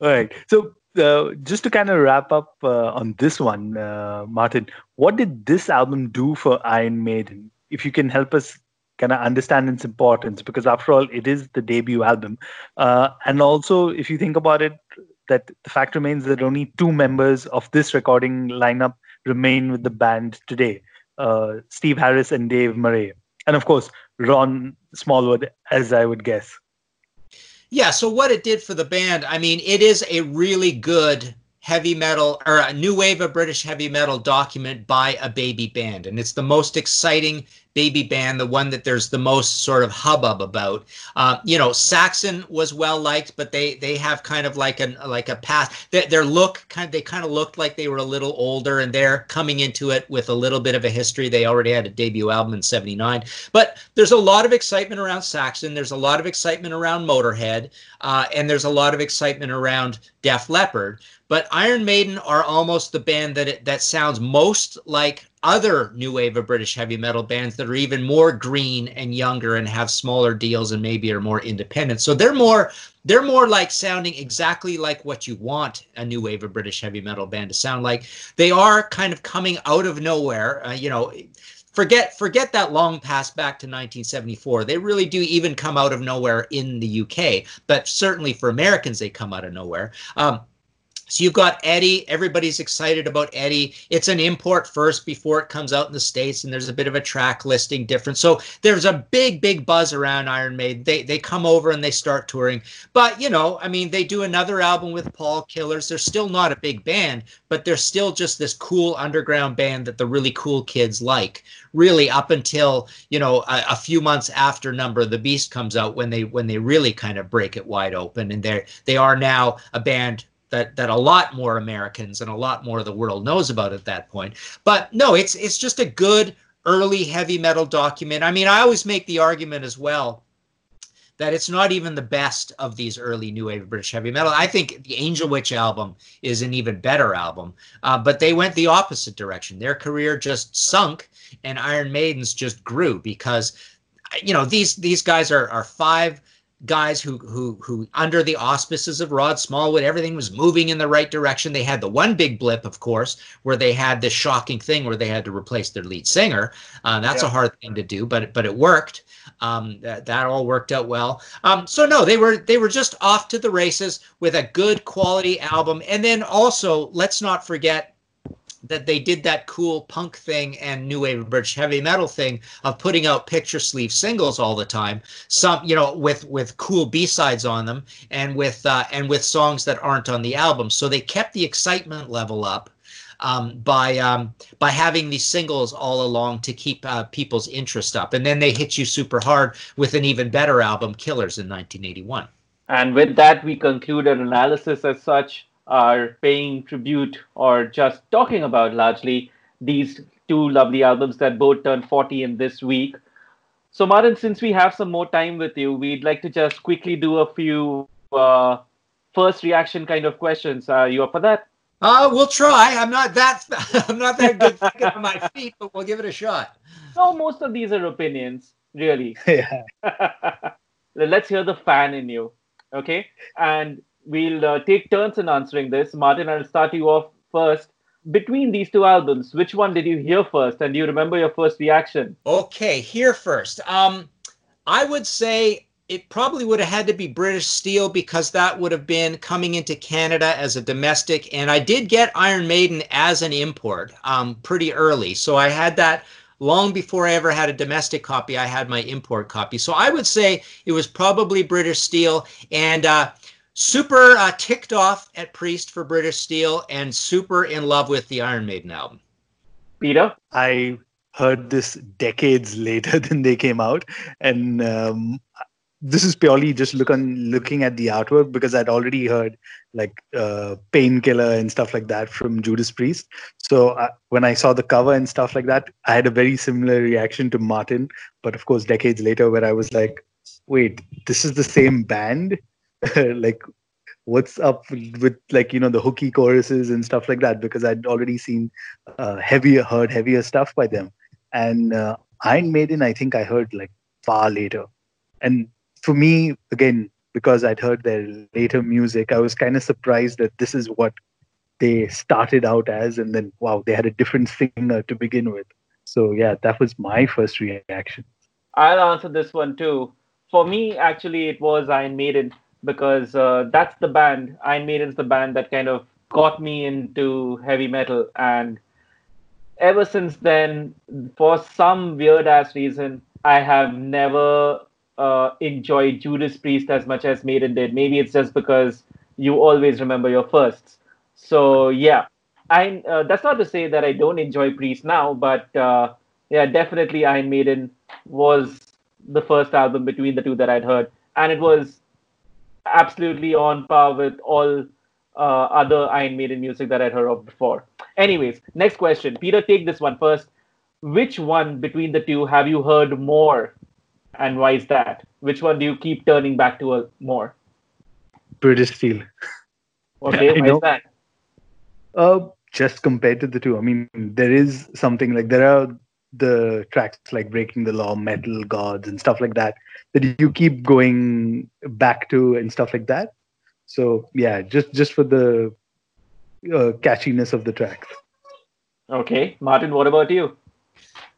right. So, uh, just to kind of wrap up uh, on this one, uh, Martin, what did this album do for Iron Maiden? If you can help us kind of understand its importance, because after all, it is the debut album. Uh, and also, if you think about it, that the fact remains that only two members of this recording lineup remain with the band today uh, Steve Harris and Dave Murray. And of course, Rod Smallwood, as I would guess. Yeah, so what it did for the band, I mean, it is a really good heavy metal or a new wave of British heavy metal document by a baby band. And it's the most exciting baby band, the one that there's the most sort of hubbub about. Uh, you know, Saxon was well liked, but they they have kind of like an like a path. Their, their look kind of they kind of looked like they were a little older, and they're coming into it with a little bit of a history. They already had a debut album in '79, but there's a lot of excitement around Saxon. There's a lot of excitement around Motorhead, uh, and there's a lot of excitement around Def Leppard. But Iron Maiden are almost the band that it, that sounds most like other new wave of British heavy metal bands that are even more green and younger and have smaller deals and maybe are more independent. So they're more they're more like sounding exactly like what you want a new wave of British heavy metal band to sound like. They are kind of coming out of nowhere. Uh, you know, forget forget that long pass back to 1974. They really do even come out of nowhere in the UK, but certainly for Americans they come out of nowhere. Um, so you've got Eddie. Everybody's excited about Eddie. It's an import first before it comes out in the States, and there's a bit of a track listing difference. So there's a big, big buzz around Iron Maiden. They they come over and they start touring. But you know, I mean, they do another album with Paul Killers. They're still not a big band, but they're still just this cool underground band that the really cool kids like. Really, up until you know a, a few months after Number of the Beast comes out, when they when they really kind of break it wide open, and they're they are now a band that that a lot more Americans and a lot more of the world knows about at that point. But no, it's it's just a good early heavy metal document. I mean, I always make the argument as well that it's not even the best of these early new wave British heavy metal. I think the Angel Witch album is an even better album, uh, but they went the opposite direction. Their career just sunk, and Iron Maiden's just grew because, you know, these these guys are are five guys who who who under the auspices of Rod Smallwood, everything was moving in the right direction. They had the one big blip, of course, where they had this shocking thing where they had to replace their lead singer. Uh, that's yeah. a hard thing to do, but but it worked. Um, that, that all worked out well. Um, so no, they were they were just off to the races with a good quality album, and then also let's not forget that they did that cool punk thing and new wave British heavy metal thing of putting out picture sleeve singles all the time. Some, you know, with with cool B sides on them and with uh, and with songs that aren't on the album. So they kept the excitement level up. Um, by um, by having these singles all along to keep uh, people's interest up, and then they hit you super hard with an even better album, Killers, in 1981. And with that, we conclude an analysis as such are paying tribute or just talking about largely these two lovely albums that both turned 40 in this week. So, Martin, since we have some more time with you, we'd like to just quickly do a few uh, first reaction kind of questions. Are you up for that? Uh, we'll try. I'm not that [LAUGHS] I'm not that good [LAUGHS] thinking on my feet, but we'll give it a shot. No, most of these are opinions, really. [LAUGHS] Yeah. Let's hear the fan in you. Okay. And we'll uh, take turns in answering this. Martin, I'll start you off first. Between these two albums, which one did you hear first, and do you remember your first reaction? Okay, here first. Um, I would say it probably would have had to be British Steel because that would have been coming into Canada as a domestic, and I did get Iron Maiden as an import um, pretty early, so I had that long before I ever had a domestic copy, I had my import copy. So I would say it was probably British Steel and uh, super uh, ticked off at Priest for British Steel and super in love with the Iron Maiden album. Peter? I heard this decades [LAUGHS] later than they came out. And um, this is purely just look on looking at the artwork because I'd already heard like uh, Painkiller and stuff like that from Judas Priest. So uh, when I saw the cover and stuff like that, I had a very similar reaction to Martin. But of course, decades later, where I was like, wait, this is the same band? [LAUGHS] like, what's up with like you know the hooky choruses and stuff like that? Because I'd already seen uh, heavier, heard heavier stuff by them. And uh, Iron Maiden, I think I heard like far later. And for me, again, because I'd heard their later music, I was kind of surprised that this is what they started out as, and then wow, they had a different singer to begin with. So yeah, that was my first reaction. I'll answer this one too. For me, actually, it was Iron Maiden because uh, that's the band. Iron Maiden's the band that kind of got me into heavy metal, and ever since then, for some weird ass reason, I have never uh, enjoy Judas Priest as much as Maiden did. Maybe it's just because you always remember your firsts. So yeah, I uh, that's not to say that I don't enjoy Priest now, but uh, yeah, definitely Iron Maiden was the first album between the two that I'd heard, and it was absolutely on par with all uh, other Iron Maiden music that I'd heard of before. Anyways, next question, Peter, take this one first. Which one between the two have you heard more and why is that? Which one do you keep turning back to more? British Steel. Okay, [LAUGHS] why is that? Uh, just compared to the two, I mean, there is something like there are the tracks like Breaking the Law, Metal Gods, and stuff like that that you keep going back to and stuff like that. So yeah, just just for the uh, catchiness of the tracks. Okay, Martin, what about you?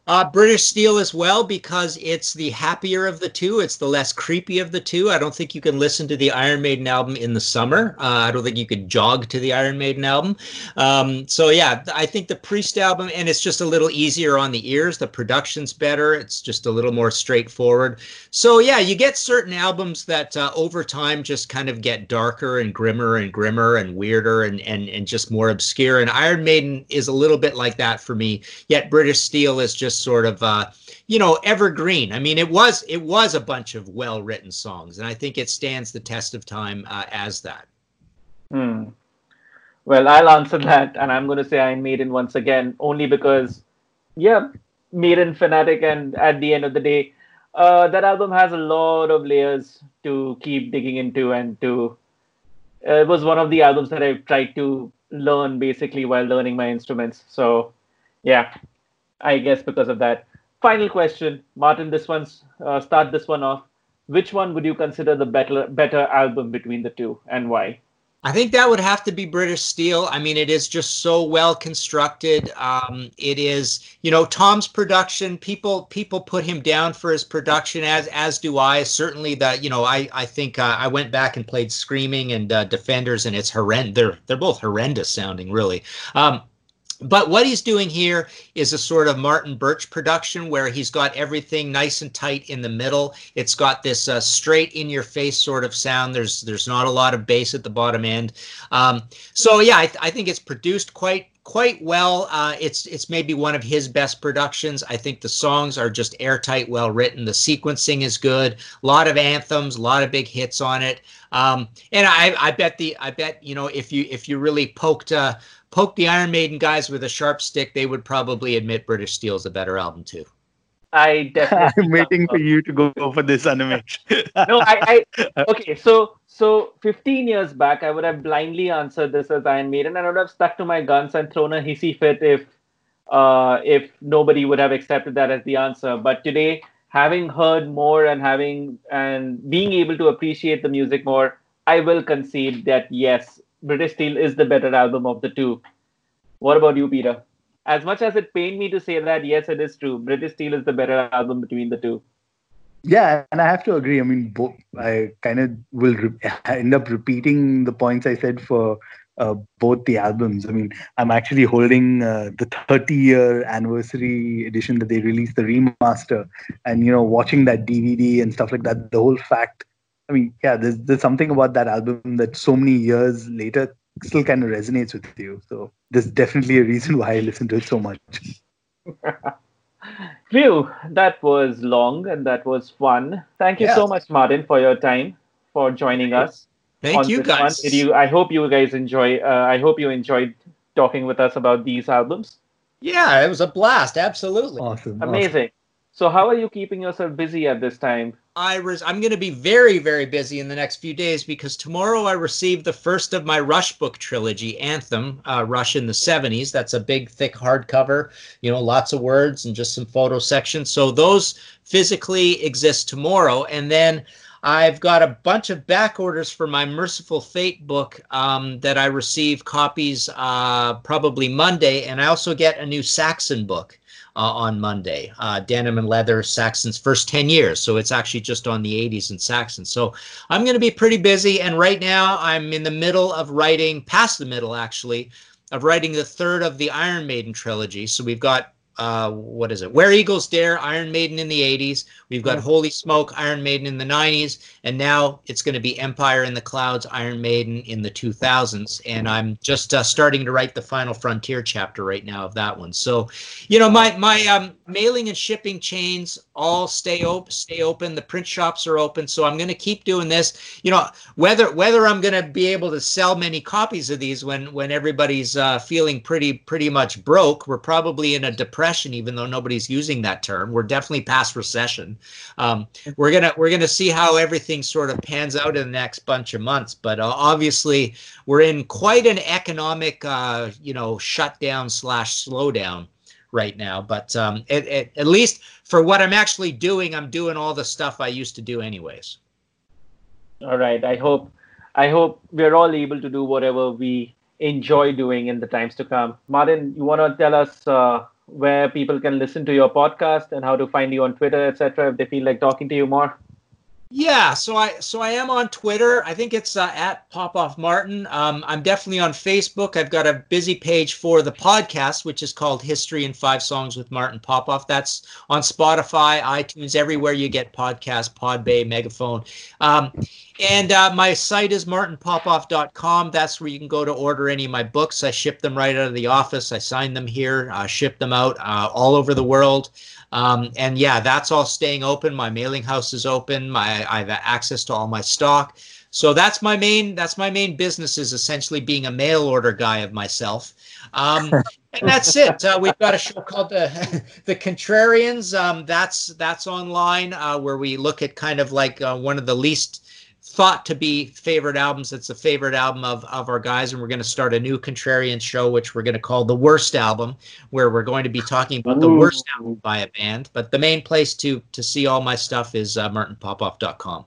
Uh, British Steel as well because it's the happier of the two. It's the less creepy of the two. I don't think you can listen to the Iron Maiden album in the summer. Uh, I don't think you could jog to the Iron Maiden album. Um, so yeah, I think the Priest album, and it's just a little easier on the ears. The production's better. It's just a little more straightforward. So yeah, you get certain albums that uh, over time just kind of get darker and grimmer and grimmer and weirder and and and just more obscure. And Iron Maiden is a little bit like that for me. Yet British Steel is just sort of uh, you know evergreen. I mean, it was it was a bunch of well written songs, and I think it stands the test of time uh, as that. Hmm. Well, I'll answer that, and I'm going to say Iron Maiden once again, only because, yeah, Maiden fanatic, and at the end of the day, uh, that album has a lot of layers to keep digging into, and to. Uh, it was one of the albums that I tried to learn basically while learning my instruments. So, yeah, I guess because of that. Final question, Martin. This one's uh, start this one off. Which one would you consider the better better album between the two, and why? I think that would have to be British Steel. I mean, it is just so well constructed. Um, it is, you know, Tom's production. People people put him down for his production, as as do I. Certainly, that you know, I I think uh, I went back and played Screaming and uh, Defenders, and it's horrendous. They're they're both horrendous sounding, really. Um, but what he's doing here is a sort of Martin Birch production where he's got everything nice and tight in the middle. It's got this uh, straight in your face sort of sound. There's there's not a lot of bass at the bottom end. Um, so yeah, I, th- I, think it's produced quite quite well. Uh, it's it's maybe one of his best productions. I think the songs are just airtight, well written. The sequencing is good. A lot of anthems, a lot of big hits on it. Um, and I, I bet the I bet you know if you if you really poked uh, poke the Iron Maiden guys with a sharp stick, they would probably admit British Steel's a better album too. I definitely. I'm waiting for you to go for this Animesh. [LAUGHS] no, I, I. [LAUGHS] Okay, so so 15 years back, I would have blindly answered this as Iron Maiden, and I would have stuck to my guns and thrown a hissy fit if, uh, if nobody would have accepted that as the answer. But today, having heard more and having and being able to appreciate the music more, I will concede that yes, British Steel is the better album of the two. What about you, Peter? As much as it pained me to say that, yes, it is true. British Steel is the better album between the two. Yeah, and I have to agree. I mean, both. I kind of will re- [LAUGHS] end up repeating the points I said for uh, both the albums. I mean, I'm actually holding uh, the 30 year anniversary edition that they released, the remaster, and you know, watching that DVD and stuff like that. The whole fact. I mean, yeah, there's there's something about that album that so many years later still kind of resonates with you. So there's definitely a reason why I listen to it so much. [LAUGHS] Phew, that was long and that was fun. Thank you Yes. so much, Martin, for your time, for joining us. Thank you guys. Did you? I hope you guys enjoy. Uh, I hope you enjoyed talking with us about these albums. Yeah, it was a blast. Absolutely. Awesome. Amazing. So, how are you keeping yourself busy at this time? I res- I'm going to be very, very busy in the next few days because tomorrow I receive the first of my Rush book trilogy, Anthem, uh, Rush in the 70s. That's a big, thick hardcover, you know, lots of words and just some photo sections. So those physically exist tomorrow. And then I've got a bunch of back orders for my Mercyful Fate book um, that I receive copies uh, probably Monday. And I also get a new Saxon book uh, on Monday. Uh, Denim and Leather, Saxon's first 10 years. So it's actually just on the 80s in Saxon. So I'm going to be pretty busy. And right now I'm in the middle of writing, past the middle actually, of writing the third of the Iron Maiden trilogy. So we've got. Uh, what is it? Where Eagles Dare, Iron Maiden in the 80s. We've got Yeah. Holy Smoke, Iron Maiden in the 90s. And now it's going to be Empire in the Clouds, Iron Maiden in the 2000s. And I'm just uh, starting to write the Final Frontier chapter right now of that one. So, you know, my my um, mailing and shipping chains all stay open. Stay open. The print shops are open. So I'm going to keep doing this. You know, whether whether I'm going to be able to sell many copies of these when when everybody's uh, feeling pretty pretty much broke, we're probably in a depression. Even though nobody's using that term, we're definitely past recession. Um, we're gonna we're gonna see how everything sort of pans out in the next bunch of months. But uh, obviously, we're in quite an economic, uh, you know, shutdown slash slowdown right now. But um, at, at, at least for what I'm actually doing, I'm doing all the stuff I used to do anyways. All right. I hope. I hope we're all able to do whatever we enjoy doing in the times to come. Martin, you want to tell us uh, where people can listen to your podcast and how to find you on Twitter, etc. If they feel like talking to you more. Yeah, so I so I am on Twitter. I think it's uh, at Popoff Martin. Um, I'm definitely on Facebook. I've got a busy page for the podcast, which is called History in Five Songs with Martin Popoff. That's on Spotify, iTunes, everywhere you get podcasts, Podbay, Megaphone. Um, and uh, my site is martinpopoff.com. That's where you can go to order any of my books. I ship them right out of the office. I sign them here, uh, ship them out uh, all over the world. Um, and yeah, that's all staying open. My mailing house is open. My I have access to all my stock. So that's my main that's my main business is essentially being a mail order guy of myself. Um, [LAUGHS] and that's it. Uh, we've got a show called the [LAUGHS] the Contrarians. Um, that's that's online uh, where we look at kind of like uh, one of the least thought to be favorite albums. It's a favorite album of, of our guys, and we're going to start a new Contrarian show, which we're going to call the Worst Album, where we're going to be talking about the worst album by a band. But the main place to to see all my stuff is uh, martinpopoff.com.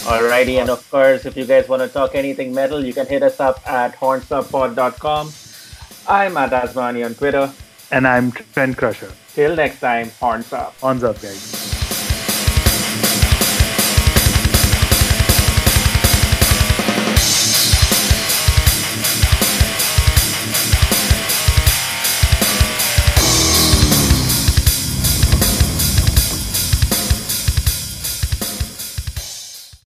Alrighty, and of course, if you guys want to talk anything metal, you can hit us up at hornsuppod.com. I'm at asmoani on Twitter. And I'm Trend Crusher. Till next time, horns up. Horns up, guys.